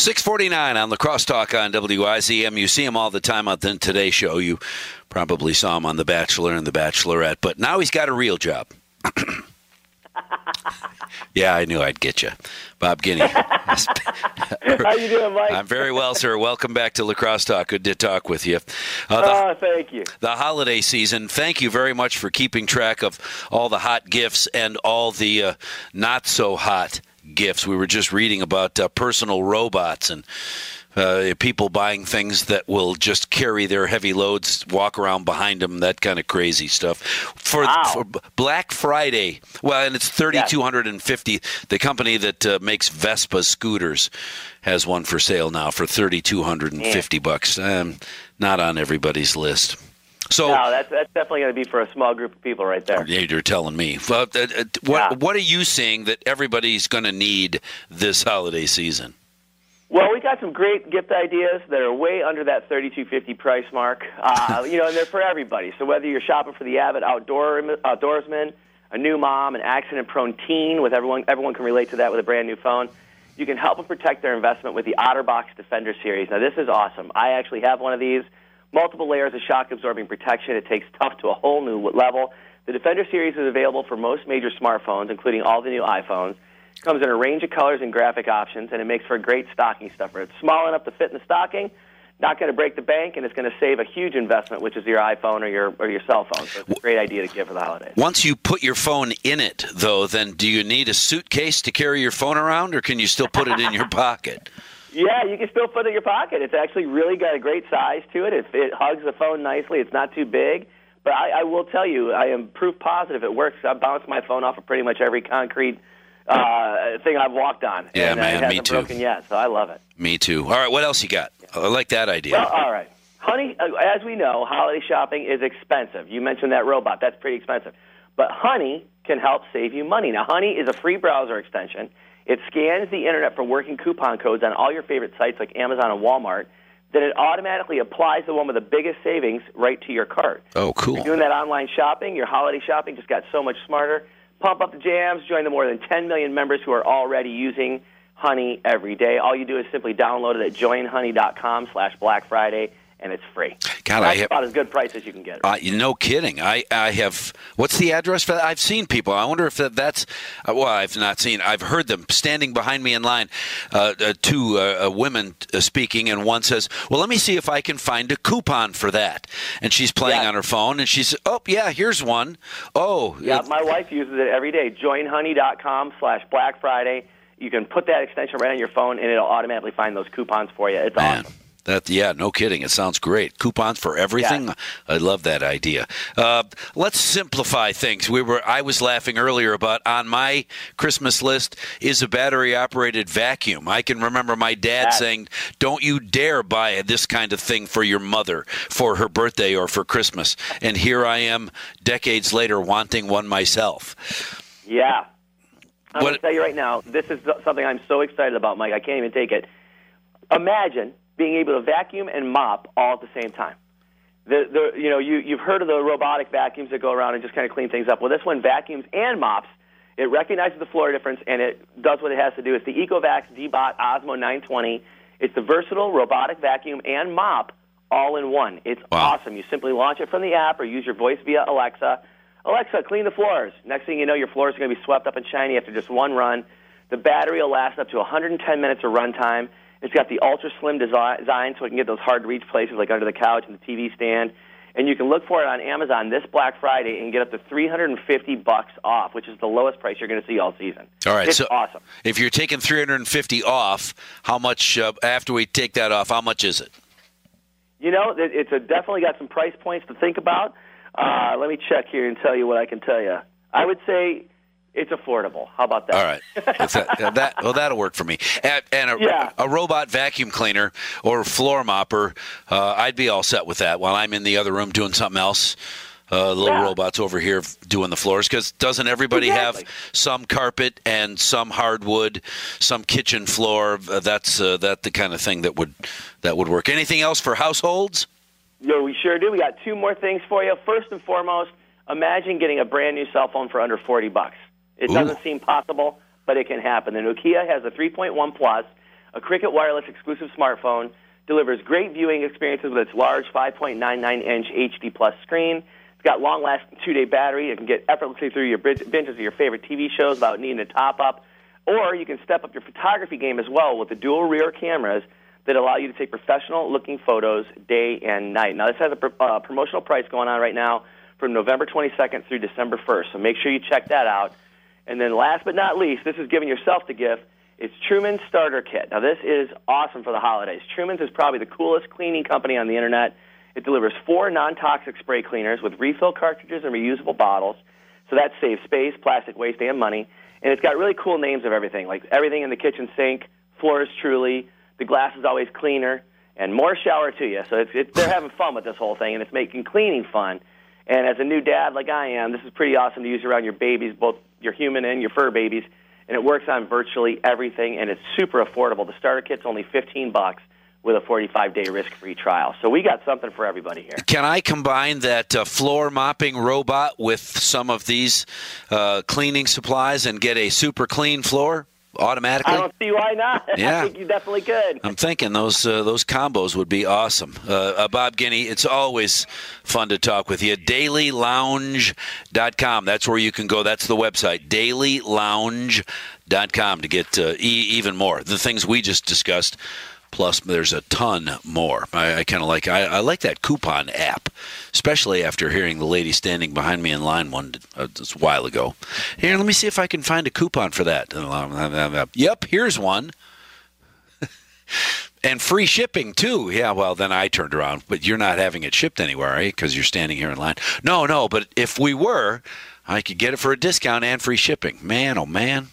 649 on the crosstalk on WIZM. You see him all the time on the Today Show. You probably saw him on The Bachelor and The Bachelorette, but now he's got a real job. yeah, I knew I'd get you. Bob Guiney. How you doing, Mike? I'm very well, sir. Welcome back to La Crosse Talk. Good to talk with you. Uh, the, oh, thank you. The holiday season. Thank you very much for keeping track of all the hot gifts and all the uh, not so hot gifts. We were just reading about uh, personal robots and uh, people buying things that will just carry their heavy loads, walk around behind them, that kind of crazy stuff. For, wow. for Black Friday, well, and it's thirty two hundred and fifty. Yes. The company that uh, makes Vespa scooters has one for sale now for thirty two hundred and fifty bucks. Um, not on everybody's list. So no, that's that's definitely going to be for a small group of people right there. You're telling me. Uh, uh, what yeah. what are you seeing that everybody's going to need this holiday season? Well, we got some great gift ideas that are way under that thirty-two fifty price mark. Uh, you know, and they're for everybody. So whether you're shopping for the avid outdoor outdoorsman, a new mom, an accident-prone teen, with everyone everyone can relate to that with a brand new phone. You can help them protect their investment with the OtterBox Defender series. Now, this is awesome. I actually have one of these multiple layers of shock absorbing protection. It takes tough to a whole new level. The Defender series is available for most major smartphones, including all the new iPhones. It comes in a range of colors and graphic options, and it makes for a great stocking stuffer. It's small enough to fit in the stocking, not going to break the bank, and it's going to save a huge investment, which is your iPhone or your or your cell phone. So it's a great idea to give for the holidays. Once you put your phone in it, though, then do you need a suitcase to carry your phone around, or can you still put it in your pocket? Yeah, you can still put it in your pocket. It's actually really got a great size to it. It, it hugs the phone nicely. It's not too big. But I, I will tell you, I am proof positive it works. I bounce my phone off of pretty much every concrete uh, thing I've walked on. Yeah, and, man, uh, it hasn't me too. broken yet, so I love it. Me too. All right, what else you got? I like that idea. Well, all right. Honey, uh, as we know, holiday shopping is expensive. You mentioned that robot. That's pretty expensive. But Honey can help save you money. Now, Honey is a free browser extension. It scans the internet for working coupon codes on all your favorite sites like Amazon and Walmart. Then it automatically applies the one with the biggest savings right to your cart. Oh, cool. You're doing that online shopping, your holiday shopping just got so much smarter. Pump up the jams, join the more than 10 million members who are already using Honey every day. All you do is simply download it at joinhoney.com slash Black Friday and it's free. God, That's I have about as good price as you can get. Uh, no kidding. I, I have. What's the address for that? I've seen people. I wonder if that, that's. Uh, well, I've not seen. I've heard them standing behind me in line. Uh, uh, two uh, uh, women speaking, and one says, "Well, let me see if I can find a coupon for that." And she's playing Yeah. on her phone, and she says, "Oh, yeah, here's one. Oh, Yeah, my wife uses it every day. Joinhoney.com slash Black Friday. You can put that extension right on your phone, and it'll automatically find those coupons for you. It's Man. awesome. That yeah, no kidding. It sounds great. Coupons for everything. Yeah. I love that idea. Uh, let's simplify things. We were I was laughing earlier about on my Christmas list is a battery operated vacuum. I can remember my dad That- saying, "Don't you dare buy this kind of thing for your mother for her birthday or for Christmas." And here I am, decades later, wanting one myself. Yeah. I'm going to tell you right now, this is something I'm so excited about, Mike. I can't even take it. Imagine being able to vacuum and mop all at the same time. The, the, you know, you, you've heard of the robotic vacuums that go around and just kind of clean things up. Well, this one vacuums and mops. It recognizes the floor difference and it does what it has to do. It's the Ecovacs Deebot Ozmo 920. It's the versatile robotic vacuum and mop all in one. It's Wow. awesome. You simply launch it from the app or use your voice via Alexa. Alexa, clean the floors. Next thing you know, your floors are going to be swept up and shiny after just one run. The battery will last up to 110 minutes of runtime. It's got the ultra slim design so it can get those hard to reach places like under the couch and the TV stand. And you can look for it on Amazon this Black Friday and get up to 350 bucks off, which is the lowest price you're going to see all season. All right, it's so awesome. if you're taking 350 off, how much uh, after we take that off? How much is it? You know, it's a, definitely got some price points to think about. Uh, let me check here and tell you what I can tell you. I would say it's affordable. How about that? All right. That, that- well, that'll work for me. And, and a, Yeah. a robot vacuum cleaner or floor mopper, uh, I'd be all set with that while I'm in the other room doing something else. Uh, little Yeah. robots over here doing the floors because doesn't everybody Exactly. have some carpet and some hardwood, some kitchen floor? Uh, that's uh, that the kind of thing that would that would work. Anything else for households? Yo, we sure do. We got two more things for you. First and foremost, imagine getting a brand new cell phone for under 40 bucks. It Ooh. doesn't seem possible, but it can happen. The Nokia has a 3.1 Plus. a Cricket Wireless exclusive smartphone, delivers great viewing experiences with its large 5.99 inch HD plus screen. It's got long lasting two day battery. It can get effortlessly through your binges of your favorite TV shows without needing a top up. Or you can step up your photography game as well with the dual rear cameras that allow you to take professional looking photos day and night. Now, this has a uh, promotional price going on right now from November 22nd through December 1st. So make sure you check that out. And then last but not least, this is giving yourself the gift. It's Truman's Starter Kit. Now, this is awesome for the holidays. Truman's is probably the coolest cleaning company on the internet. It delivers four non toxic spray cleaners with refill cartridges and reusable bottles. So that saves space, plastic waste, and money. And it's got really cool names of everything, like everything in the kitchen sink, floors truly, the glass is always cleaner, and more shower to you. So it's, it's, they're having fun with this whole thing, and it's making cleaning fun. And as a new dad like I am, this is pretty awesome to use around your babies, both your human and your fur babies. And it works on virtually everything, and it's super affordable. The starter kit's only 15 bucks with a 45 day risk free trial. So we got something for everybody here. Can I combine that uh, floor mopping robot with some of these uh, cleaning supplies and get a super clean floor? Automatically? I don't see why not. Yeah. I think you definitely could. I'm thinking those uh, those combos would be awesome. Uh, uh, Bob Guiney, it's always fun to talk with you. DailyLounge.com. That's where you can go. That's the website. DailyLounge.com to get uh, e- even more. The things we just discussed Plus, there's a ton more. I, I kind of like I, I, like that coupon app, especially after hearing the lady standing behind me in line one uh, a while ago. Here, let me see if I can find a coupon for that. Uh, uh, uh, yep, here's one. and free shipping too. Yeah, well then I turned around, but you're not having it shipped anywhere, eh? right? Because you're standing here in line. No, no, but if we were, I could get it for a discount and free shipping. Man, oh man,